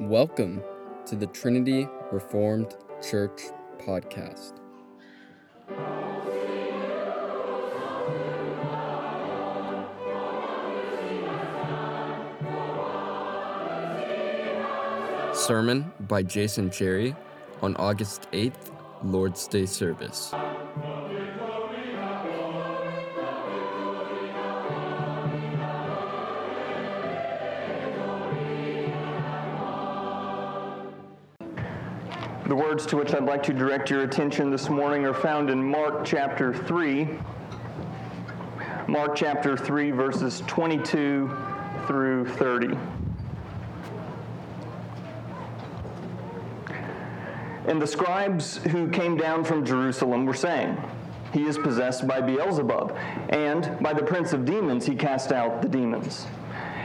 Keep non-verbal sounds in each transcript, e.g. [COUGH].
Welcome to the Trinity Reformed Church podcast. Sermon by Jason Cherry on August 8th, Lord's Day service. Words to which I'd like to direct your attention this morning are found in Mark chapter 3. Mark chapter 3, verses 22 through 30. And the scribes who came down from Jerusalem were saying, He is possessed by Beelzebub, and by the prince of demons he cast out the demons.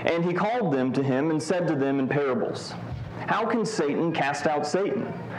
And he called them to him and said to them in parables, How can Satan cast out Satan?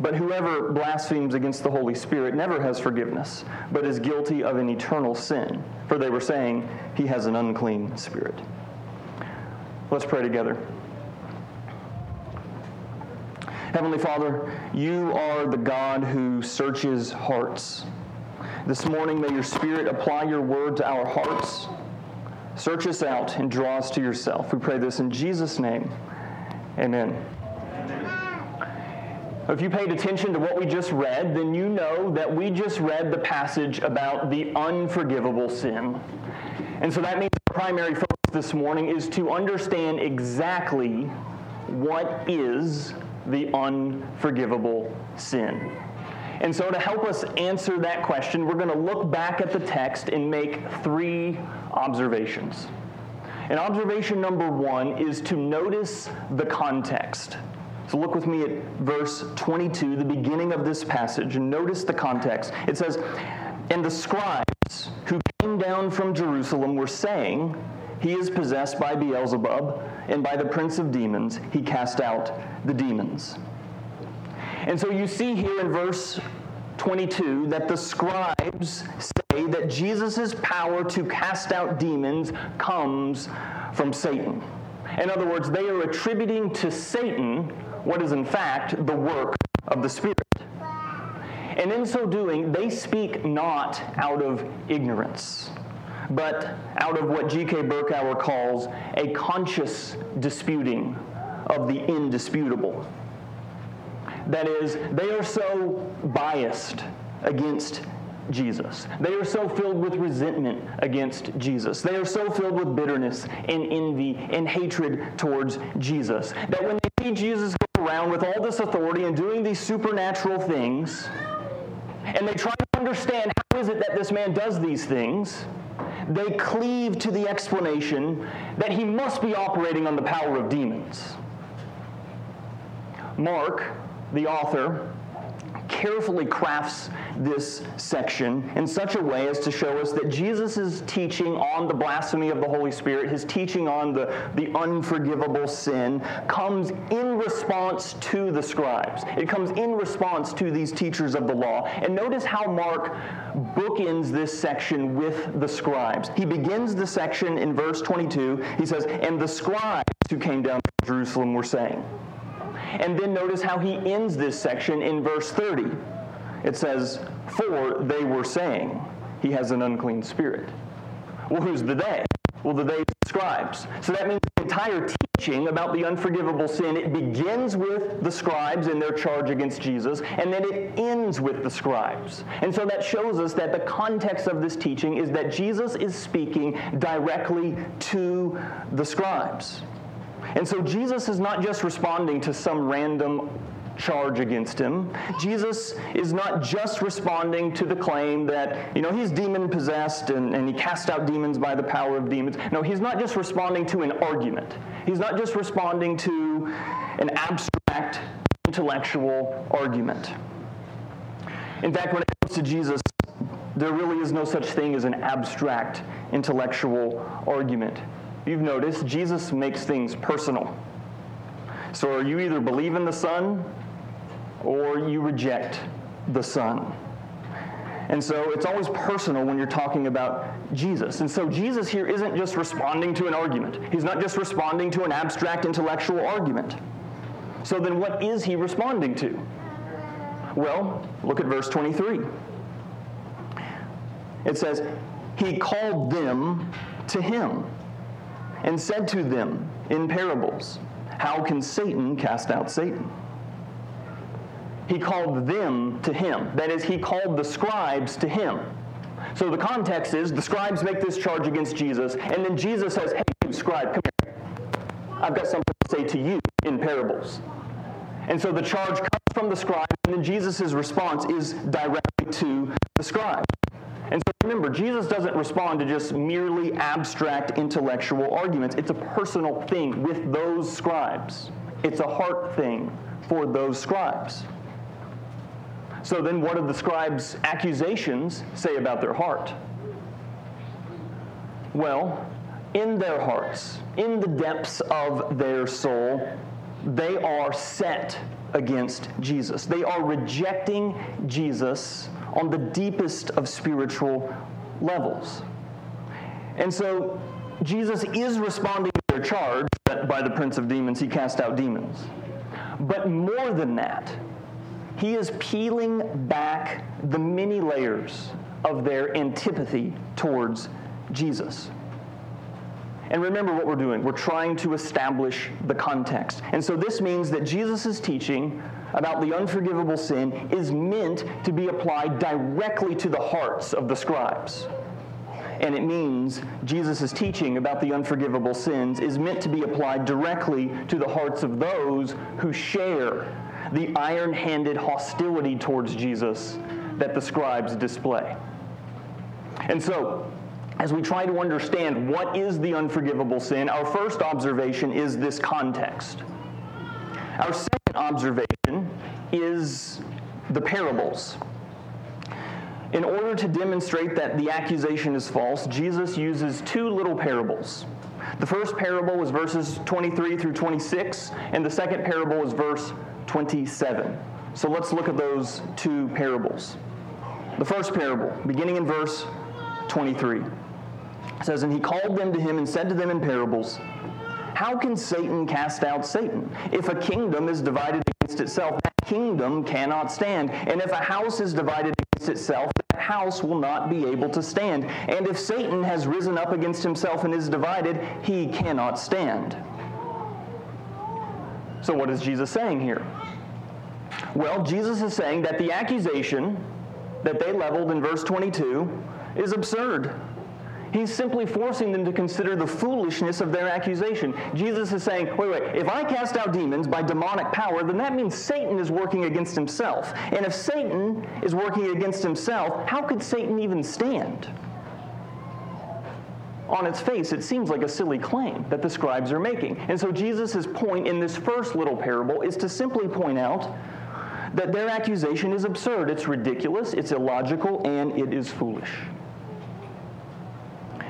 But whoever blasphemes against the Holy Spirit never has forgiveness, but is guilty of an eternal sin. For they were saying, He has an unclean spirit. Let's pray together. Heavenly Father, you are the God who searches hearts. This morning, may your Spirit apply your word to our hearts. Search us out and draw us to yourself. We pray this in Jesus' name. Amen. If you paid attention to what we just read, then you know that we just read the passage about the unforgivable sin. And so that means our primary focus this morning is to understand exactly what is the unforgivable sin. And so, to help us answer that question, we're going to look back at the text and make three observations. And observation number one is to notice the context. So look with me at verse 22, the beginning of this passage, notice the context. It says, And the scribes who came down from Jerusalem were saying, He is possessed by Beelzebub, and by the prince of demons he cast out the demons. And so you see here in verse 22 that the scribes say that Jesus' power to cast out demons comes from Satan. In other words, they are attributing to Satan what is in fact the work of the Spirit. And in so doing, they speak not out of ignorance, but out of what G.K. Berkouwer calls a conscious disputing of the indisputable. That is, they are so biased against Jesus. They are so filled with resentment against Jesus. They are so filled with bitterness and envy and hatred towards Jesus that when they see Jesus go around with all this authority and doing these supernatural things, and they try to understand how is it that this man does these things, they cleave to the explanation that he must be operating on the power of demons. Mark, the author, carefully crafts this section in such a way as to show us that Jesus' teaching on the blasphemy of the Holy Spirit, his teaching on the, the unforgivable sin, comes in response to the scribes. It comes in response to these teachers of the law. And notice how Mark bookends this section with the scribes. He begins the section in verse 22. He says, And the scribes who came down from Jerusalem were saying, and then notice how he ends this section in verse 30. It says, For they were saying, He has an unclean spirit. Well, who's the they? Well, the they scribes. So that means the entire teaching about the unforgivable sin, it begins with the scribes and their charge against Jesus, and then it ends with the scribes. And so that shows us that the context of this teaching is that Jesus is speaking directly to the scribes. And so Jesus is not just responding to some random charge against him. Jesus is not just responding to the claim that, you know, he's demon possessed and, and he cast out demons by the power of demons. No, he's not just responding to an argument. He's not just responding to an abstract intellectual argument. In fact, when it comes to Jesus, there really is no such thing as an abstract intellectual argument. You've noticed Jesus makes things personal. So you either believe in the Son or you reject the Son. And so it's always personal when you're talking about Jesus. And so Jesus here isn't just responding to an argument, he's not just responding to an abstract intellectual argument. So then what is he responding to? Well, look at verse 23. It says, He called them to him and said to them in parables, How can Satan cast out Satan? he called them to him. That is, he called the scribes to him. So the context is the scribes make this charge against Jesus, and then Jesus says, Hey, you scribe, come here. I've got something to say to you in parables. And so the charge comes from the scribe, and then Jesus' response is directly to the scribe. And so remember, Jesus doesn't respond to just merely abstract intellectual arguments. It's a personal thing with those scribes, it's a heart thing for those scribes. So then, what do the scribes' accusations say about their heart? Well, in their hearts, in the depths of their soul, they are set against Jesus. They are rejecting Jesus on the deepest of spiritual levels. And so Jesus is responding to their charge that by the prince of demons he cast out demons. But more than that, he is peeling back the many layers of their antipathy towards Jesus. And remember what we're doing. We're trying to establish the context. And so this means that Jesus' teaching about the unforgivable sin is meant to be applied directly to the hearts of the scribes. And it means Jesus' teaching about the unforgivable sins is meant to be applied directly to the hearts of those who share the iron handed hostility towards Jesus that the scribes display. And so, as we try to understand what is the unforgivable sin, our first observation is this context. Our second observation is the parables. In order to demonstrate that the accusation is false, Jesus uses two little parables. The first parable was verses 23 through 26, and the second parable is verse 27. So let's look at those two parables. The first parable, beginning in verse 23, says, And he called them to him and said to them in parables, How can Satan cast out Satan? If a kingdom is divided against itself, that kingdom cannot stand. And if a house is divided against itself, that house will not be able to stand. And if Satan has risen up against himself and is divided, he cannot stand. So, what is Jesus saying here? Well, Jesus is saying that the accusation that they leveled in verse 22 is absurd. He's simply forcing them to consider the foolishness of their accusation. Jesus is saying, wait, wait, if I cast out demons by demonic power, then that means Satan is working against himself. And if Satan is working against himself, how could Satan even stand? on its face, it seems like a silly claim that the scribes are making. And so Jesus' point in this first little parable is to simply point out that their accusation is absurd, it's ridiculous, it's illogical, and it is foolish.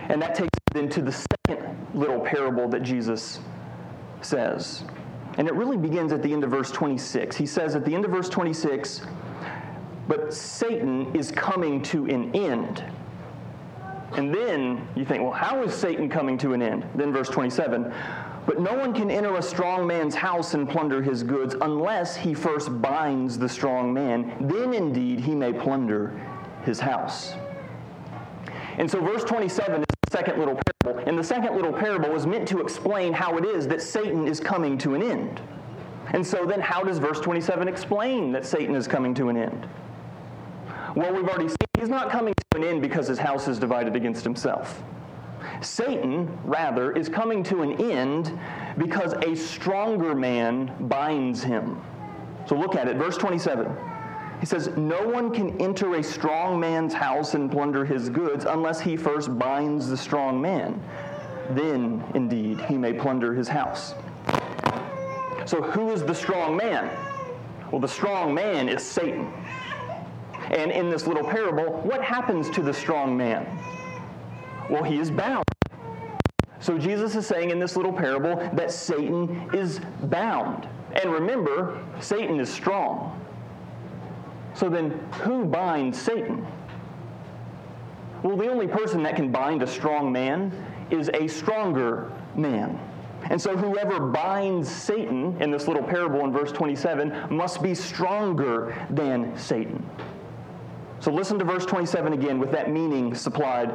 And that takes us into the second little parable that Jesus says. And it really begins at the end of verse 26. He says at the end of verse 26, but Satan is coming to an end and then you think, well, how is Satan coming to an end? Then verse 27 But no one can enter a strong man's house and plunder his goods unless he first binds the strong man. Then indeed he may plunder his house. And so verse 27 is the second little parable. And the second little parable is meant to explain how it is that Satan is coming to an end. And so then, how does verse 27 explain that Satan is coming to an end? Well, we've already seen he's not coming to an end because his house is divided against himself. Satan, rather, is coming to an end because a stronger man binds him. So look at it, verse 27. He says, No one can enter a strong man's house and plunder his goods unless he first binds the strong man. Then, indeed, he may plunder his house. So, who is the strong man? Well, the strong man is Satan. And in this little parable, what happens to the strong man? Well, he is bound. So Jesus is saying in this little parable that Satan is bound. And remember, Satan is strong. So then, who binds Satan? Well, the only person that can bind a strong man is a stronger man. And so, whoever binds Satan in this little parable in verse 27 must be stronger than Satan. So, listen to verse 27 again with that meaning supplied.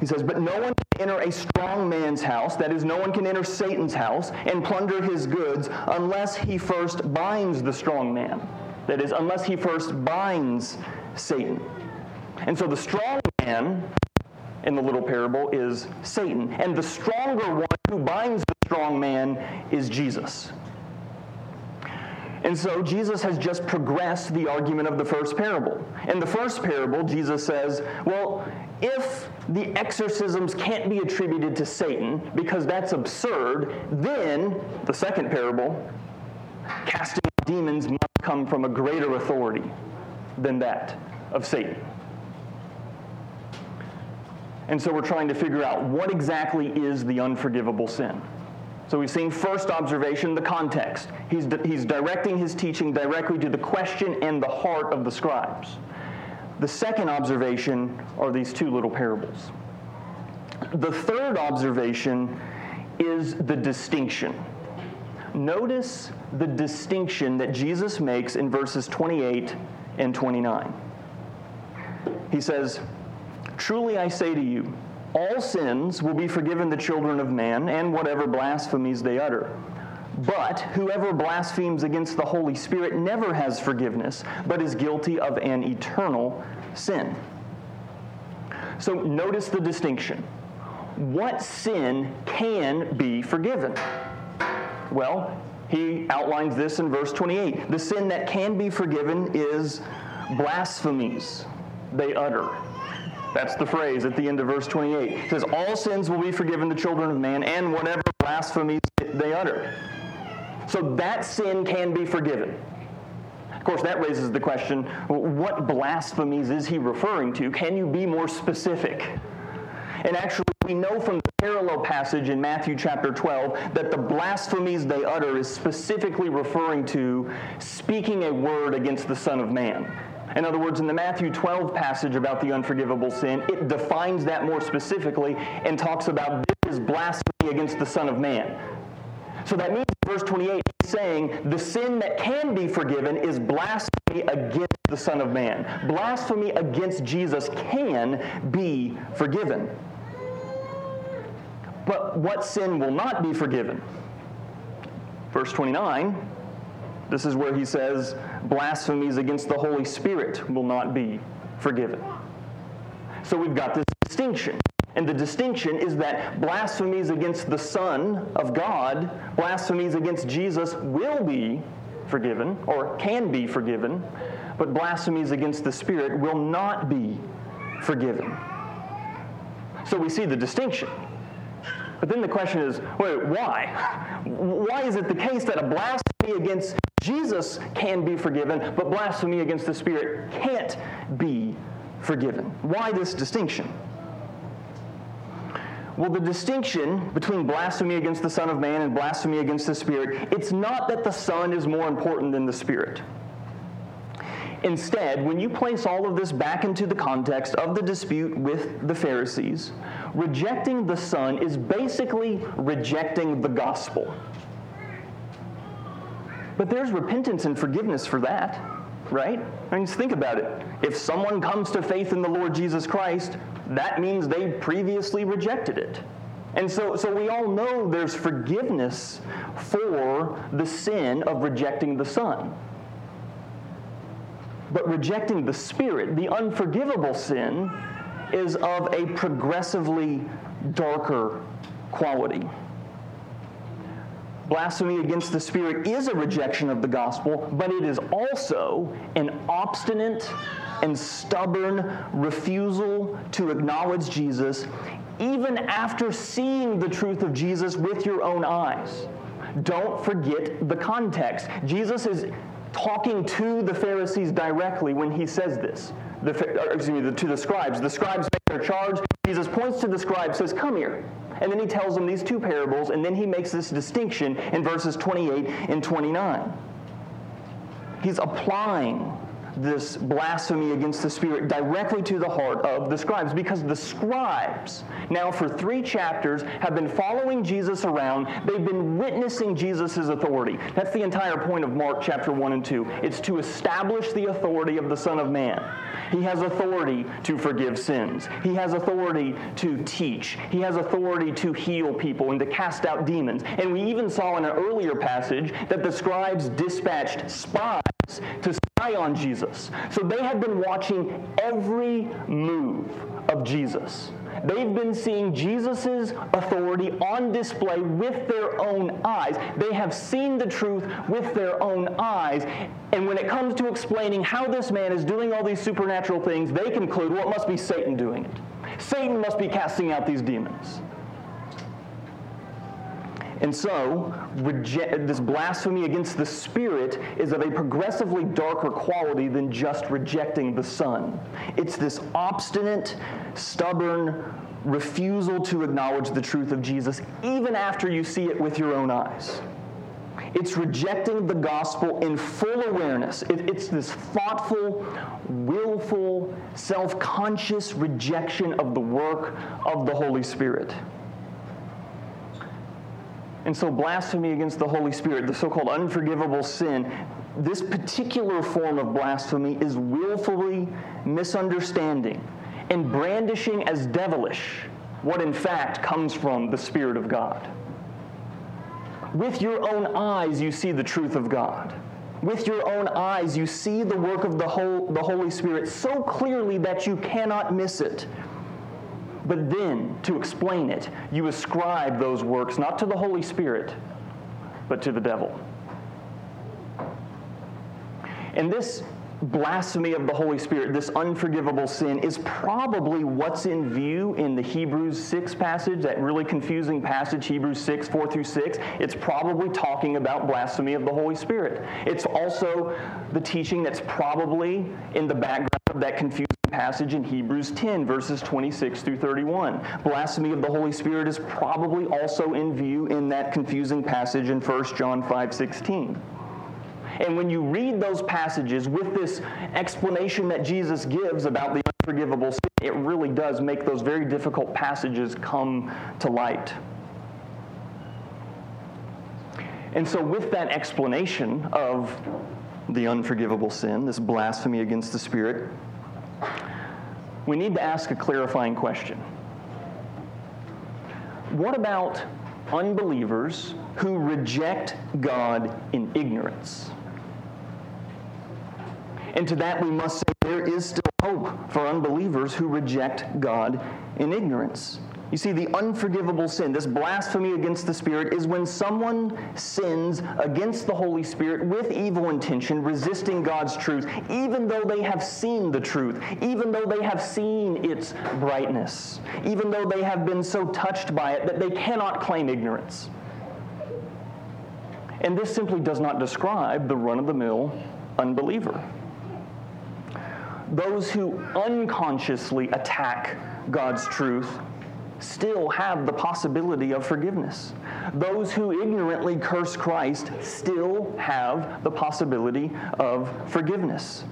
He says, But no one can enter a strong man's house, that is, no one can enter Satan's house and plunder his goods unless he first binds the strong man. That is, unless he first binds Satan. And so the strong man in the little parable is Satan. And the stronger one who binds the strong man is Jesus. And so Jesus has just progressed the argument of the first parable. In the first parable, Jesus says, well, if the exorcisms can't be attributed to Satan because that's absurd, then the second parable, casting demons must come from a greater authority than that of Satan. And so we're trying to figure out what exactly is the unforgivable sin. So we've seen first observation, the context. He's, di- he's directing his teaching directly to the question and the heart of the scribes. The second observation are these two little parables. The third observation is the distinction. Notice the distinction that Jesus makes in verses 28 and 29. He says, Truly I say to you, all sins will be forgiven the children of man and whatever blasphemies they utter. But whoever blasphemes against the Holy Spirit never has forgiveness, but is guilty of an eternal sin. So notice the distinction. What sin can be forgiven? Well, he outlines this in verse 28. The sin that can be forgiven is blasphemies they utter. That's the phrase at the end of verse 28. It says, All sins will be forgiven the children of man, and whatever blasphemies they utter. So that sin can be forgiven. Of course, that raises the question what blasphemies is he referring to? Can you be more specific? And actually, we know from parallel passage in Matthew chapter 12 that the blasphemies they utter is specifically referring to speaking a word against the Son of Man. In other words, in the Matthew 12 passage about the unforgivable sin, it defines that more specifically and talks about this is blasphemy against the Son of Man. So that means verse 28 is saying the sin that can be forgiven is blasphemy against the Son of Man. Blasphemy against Jesus can be forgiven. But what sin will not be forgiven? Verse 29 this is where he says, blasphemies against the Holy Spirit will not be forgiven. So we've got this distinction. And the distinction is that blasphemies against the Son of God, blasphemies against Jesus will be forgiven, or can be forgiven, but blasphemies against the Spirit will not be forgiven. So we see the distinction. But then the question is wait, why? Why is it the case that a blasphemy against Jesus can be forgiven, but blasphemy against the Spirit can't be forgiven. Why this distinction? Well, the distinction between blasphemy against the Son of Man and blasphemy against the Spirit, it's not that the Son is more important than the Spirit. Instead, when you place all of this back into the context of the dispute with the Pharisees, rejecting the Son is basically rejecting the gospel. But there's repentance and forgiveness for that, right? I mean, think about it. If someone comes to faith in the Lord Jesus Christ, that means they previously rejected it. And so, so we all know there's forgiveness for the sin of rejecting the Son. But rejecting the Spirit, the unforgivable sin, is of a progressively darker quality. Blasphemy against the Spirit is a rejection of the gospel, but it is also an obstinate and stubborn refusal to acknowledge Jesus, even after seeing the truth of Jesus with your own eyes. Don't forget the context. Jesus is talking to the Pharisees directly when he says this. The, uh, excuse me, the, to the scribes. The scribes make their charge. Jesus points to the scribes, says, Come here. And then he tells them these two parables, and then he makes this distinction in verses 28 and 29. He's applying this blasphemy against the Spirit directly to the heart of the scribes because the scribes, now for three chapters, have been following Jesus around. They've been witnessing Jesus' authority. That's the entire point of Mark chapter 1 and 2. It's to establish the authority of the Son of Man. He has authority to forgive sins. He has authority to teach. He has authority to heal people and to cast out demons. And we even saw in an earlier passage that the scribes dispatched spies to on Jesus. So they have been watching every move of Jesus. They've been seeing Jesus' authority on display with their own eyes. They have seen the truth with their own eyes. And when it comes to explaining how this man is doing all these supernatural things, they conclude, well, it must be Satan doing it. Satan must be casting out these demons. And so, this blasphemy against the Spirit is of a progressively darker quality than just rejecting the Son. It's this obstinate, stubborn refusal to acknowledge the truth of Jesus, even after you see it with your own eyes. It's rejecting the gospel in full awareness. It, it's this thoughtful, willful, self conscious rejection of the work of the Holy Spirit. And so, blasphemy against the Holy Spirit, the so called unforgivable sin, this particular form of blasphemy is willfully misunderstanding and brandishing as devilish what in fact comes from the Spirit of God. With your own eyes, you see the truth of God. With your own eyes, you see the work of the, whole, the Holy Spirit so clearly that you cannot miss it. But then, to explain it, you ascribe those works not to the Holy Spirit, but to the devil. And this blasphemy of the Holy Spirit, this unforgivable sin, is probably what's in view in the Hebrews 6 passage, that really confusing passage, Hebrews 6, 4 through 6. It's probably talking about blasphemy of the Holy Spirit. It's also the teaching that's probably in the background of that confusing passage in Hebrews 10, verses 26 through 31. Blasphemy of the Holy Spirit is probably also in view in that confusing passage in 1 John 5, 16. And when you read those passages with this explanation that Jesus gives about the unforgivable sin, it really does make those very difficult passages come to light. And so, with that explanation of the unforgivable sin, this blasphemy against the Spirit, we need to ask a clarifying question. What about unbelievers who reject God in ignorance? And to that we must say there is still hope for unbelievers who reject God in ignorance. You see, the unforgivable sin, this blasphemy against the Spirit, is when someone sins against the Holy Spirit with evil intention, resisting God's truth, even though they have seen the truth, even though they have seen its brightness, even though they have been so touched by it that they cannot claim ignorance. And this simply does not describe the run of the mill unbeliever. Those who unconsciously attack God's truth still have the possibility of forgiveness. Those who ignorantly curse Christ still have the possibility of forgiveness.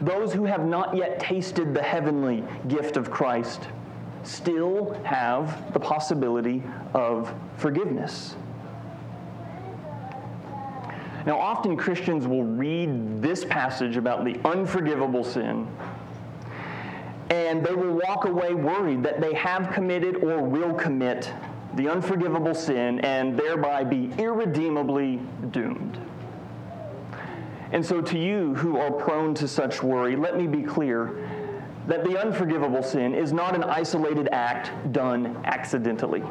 Those who have not yet tasted the heavenly gift of Christ still have the possibility of forgiveness. Now, often Christians will read this passage about the unforgivable sin and they will walk away worried that they have committed or will commit the unforgivable sin and thereby be irredeemably doomed. And so, to you who are prone to such worry, let me be clear that the unforgivable sin is not an isolated act done accidentally.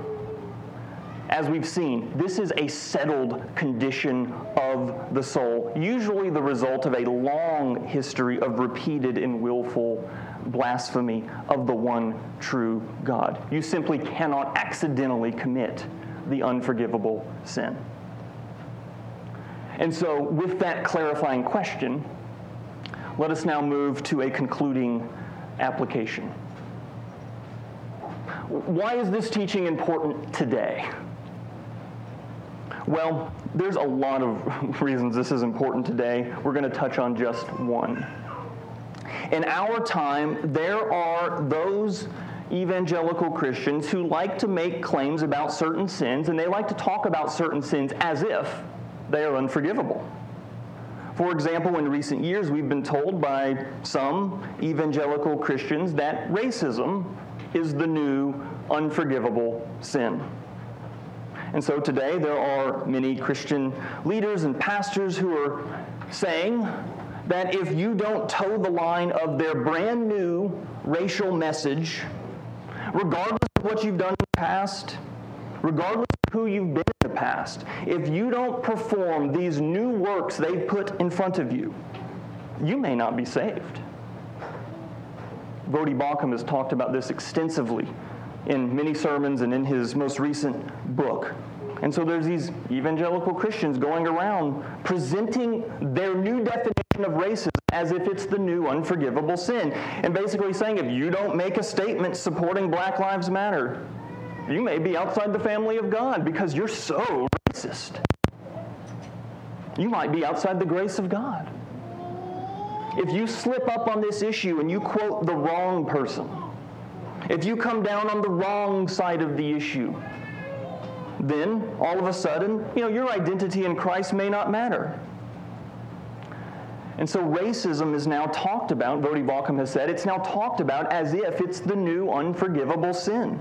As we've seen, this is a settled condition of the soul, usually the result of a long history of repeated and willful blasphemy of the one true God. You simply cannot accidentally commit the unforgivable sin. And so, with that clarifying question, let us now move to a concluding application. Why is this teaching important today? Well, there's a lot of [LAUGHS] reasons this is important today. We're going to touch on just one. In our time, there are those evangelical Christians who like to make claims about certain sins, and they like to talk about certain sins as if they are unforgivable. For example, in recent years, we've been told by some evangelical Christians that racism is the new unforgivable sin. And so today, there are many Christian leaders and pastors who are saying that if you don't toe the line of their brand new racial message, regardless of what you've done in the past, regardless of who you've been in the past, if you don't perform these new works they've put in front of you, you may not be saved. Voddie Baucham has talked about this extensively in many sermons and in his most recent book. And so there's these evangelical Christians going around presenting their new definition of racism as if it's the new unforgivable sin. And basically saying if you don't make a statement supporting Black Lives Matter, you may be outside the family of God because you're so racist. You might be outside the grace of God. If you slip up on this issue and you quote the wrong person, if you come down on the wrong side of the issue, then all of a sudden, you know, your identity in Christ may not matter. And so racism is now talked about, Voddie Baucham has said, it's now talked about as if it's the new unforgivable sin.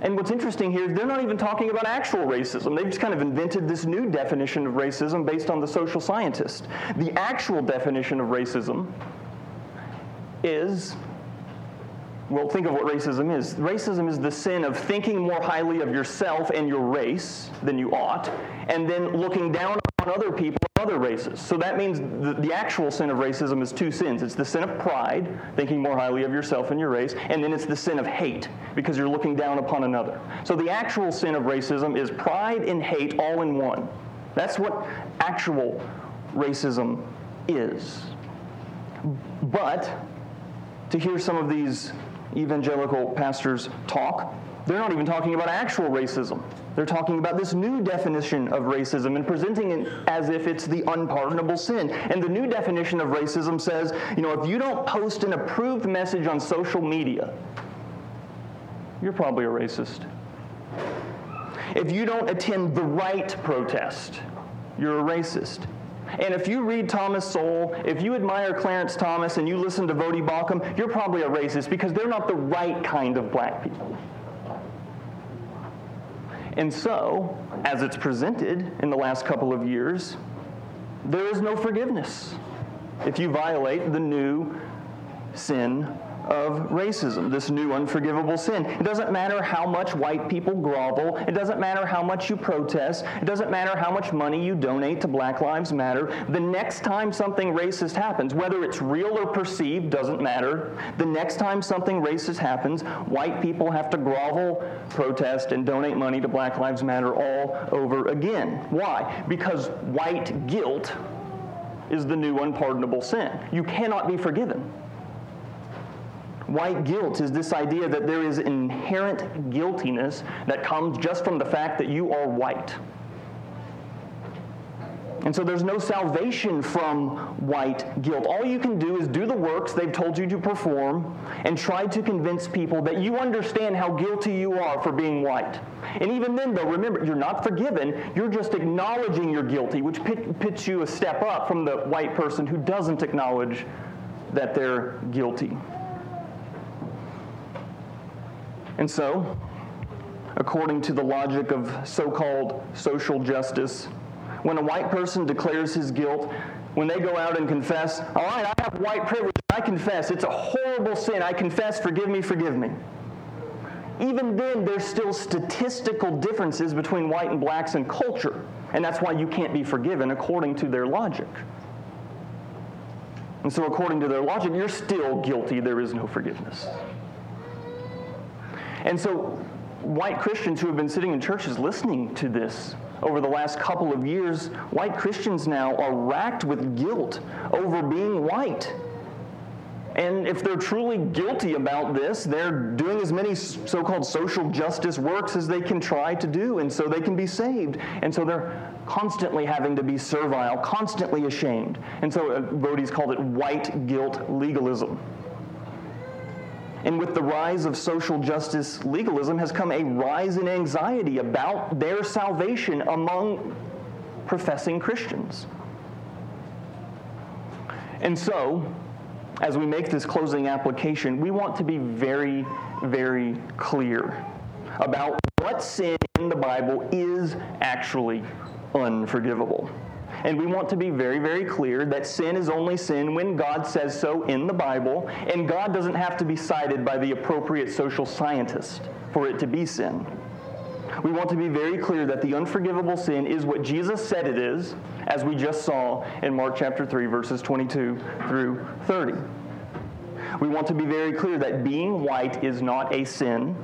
And what's interesting here is they're not even talking about actual racism. They've just kind of invented this new definition of racism based on the social scientist. The actual definition of racism is well, think of what racism is. Racism is the sin of thinking more highly of yourself and your race than you ought, and then looking down on other people of other races. So that means the, the, actual sin of racism is two sins it's the sin of pride, thinking more highly of yourself and your race, and then it's the sin of hate, because you're looking down upon another. So the actual sin of racism is pride and hate all in one. That's what actual racism is. But to hear some of these evangelical pastors talk, they're not even talking about actual racism. They're talking about this new definition of racism and presenting it as if it's the unpardonable sin. And the new definition of racism says, you know, if you don't post an approved message on social media, you're probably a racist. If you don't attend the right protest, you're a racist. And if you read Thomas Sowell, if you admire Clarence Thomas and you listen to Voddie Baucham, you're probably a racist because they're not the right kind of black people. And so, as it's presented in the last couple of years, there is no forgiveness if you violate the new sin of racism, this new unforgivable sin. It doesn't matter how much white people grovel. It doesn't matter how much you protest. It doesn't matter how much money you donate to Black Lives Matter. The next time something racist happens, whether it's real or perceived, doesn't matter. The next time something racist happens, white people have to grovel, protest, and donate money to Black Lives Matter all over again. Why? Because white guilt is the new unpardonable sin. You cannot be forgiven. White guilt is this idea that there is inherent guiltiness that comes just from the fact that you are white. And so there's no salvation from white guilt. All you can do is do the works they've told you to perform and try to convince people that you understand how guilty you are for being white. And even then, though, remember, you're not forgiven. You're just acknowledging you're guilty, which puts you a step up from the white person who doesn't acknowledge that they're guilty. And so, according to the logic of so called social justice, when a white person declares his guilt, when they go out and confess, all right, I have white privilege, I confess, it's a horrible sin, I confess, forgive me, forgive me. Even then, there's still statistical differences between white and blacks in culture, and that's why you can't be forgiven according to their logic. And so, according to their logic, you're still guilty, there is no forgiveness. And so, white Christians who have been sitting in churches listening to this over the last couple of years, white Christians now are racked with guilt over being white. And if they're truly guilty about this, they're doing as many so called social justice works as they can try to do, and so they can be saved. And so they're constantly having to be servile, constantly ashamed. And so uh, Voddie's called it white guilt legalism. And with the rise of social justice legalism has come a rise in anxiety about their salvation among professing Christians. And so, as we make this closing application, we want to be very, very clear about what sin in the Bible is actually unforgivable. And we want to be very, very clear that sin is only sin when God says so in the Bible, and God doesn't have to be cited by the appropriate social scientist for it to be sin. We want to be very clear that the unforgivable sin is what Jesus said it is, as we just saw in Mark chapter 3, verses 22 through 30. We want to be very clear that being white is not a sin,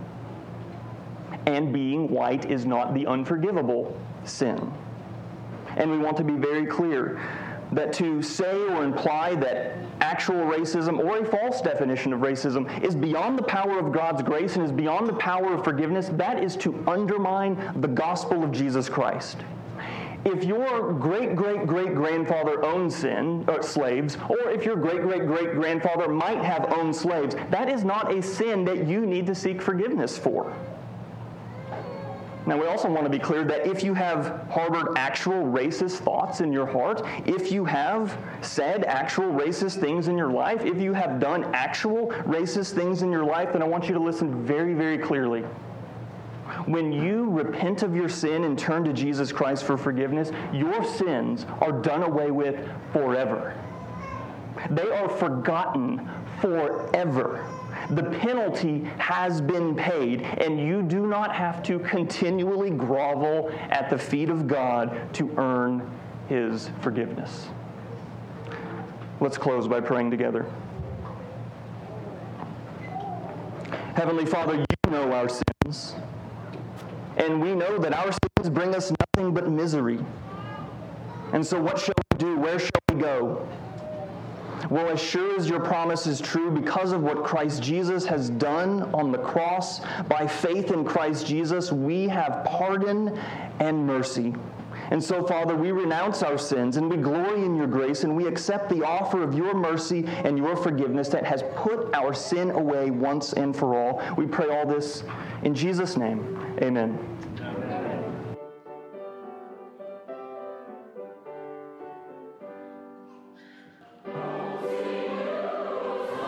and being white is not the unforgivable sin. And we want to be very clear that to say or imply that actual racism or a false definition of racism is beyond the power of God's grace and is beyond the power of forgiveness, that is to undermine the gospel of Jesus Christ. If your great great great grandfather owned sin, uh, slaves, or if your great great great grandfather might have owned slaves, that is not a sin that you need to seek forgiveness for. Now, we also want to be clear that if you have harbored actual racist thoughts in your heart, if you have said actual racist things in your life, if you have done actual racist things in your life, then I want you to listen very, very clearly. When you repent of your sin and turn to Jesus Christ for forgiveness, your sins are done away with forever. They are forgotten forever. The penalty has been paid, and you do not have to continually grovel at the feet of God to earn his forgiveness. Let's close by praying together. Heavenly Father, you know our sins, and we know that our sins bring us nothing but misery. And so, what shall we do? Where shall we go? Well, as sure as your promise is true, because of what Christ Jesus has done on the cross, by faith in Christ Jesus, we have pardon and mercy. And so, Father, we renounce our sins and we glory in your grace and we accept the offer of your mercy and your forgiveness that has put our sin away once and for all. We pray all this in Jesus' name. Amen.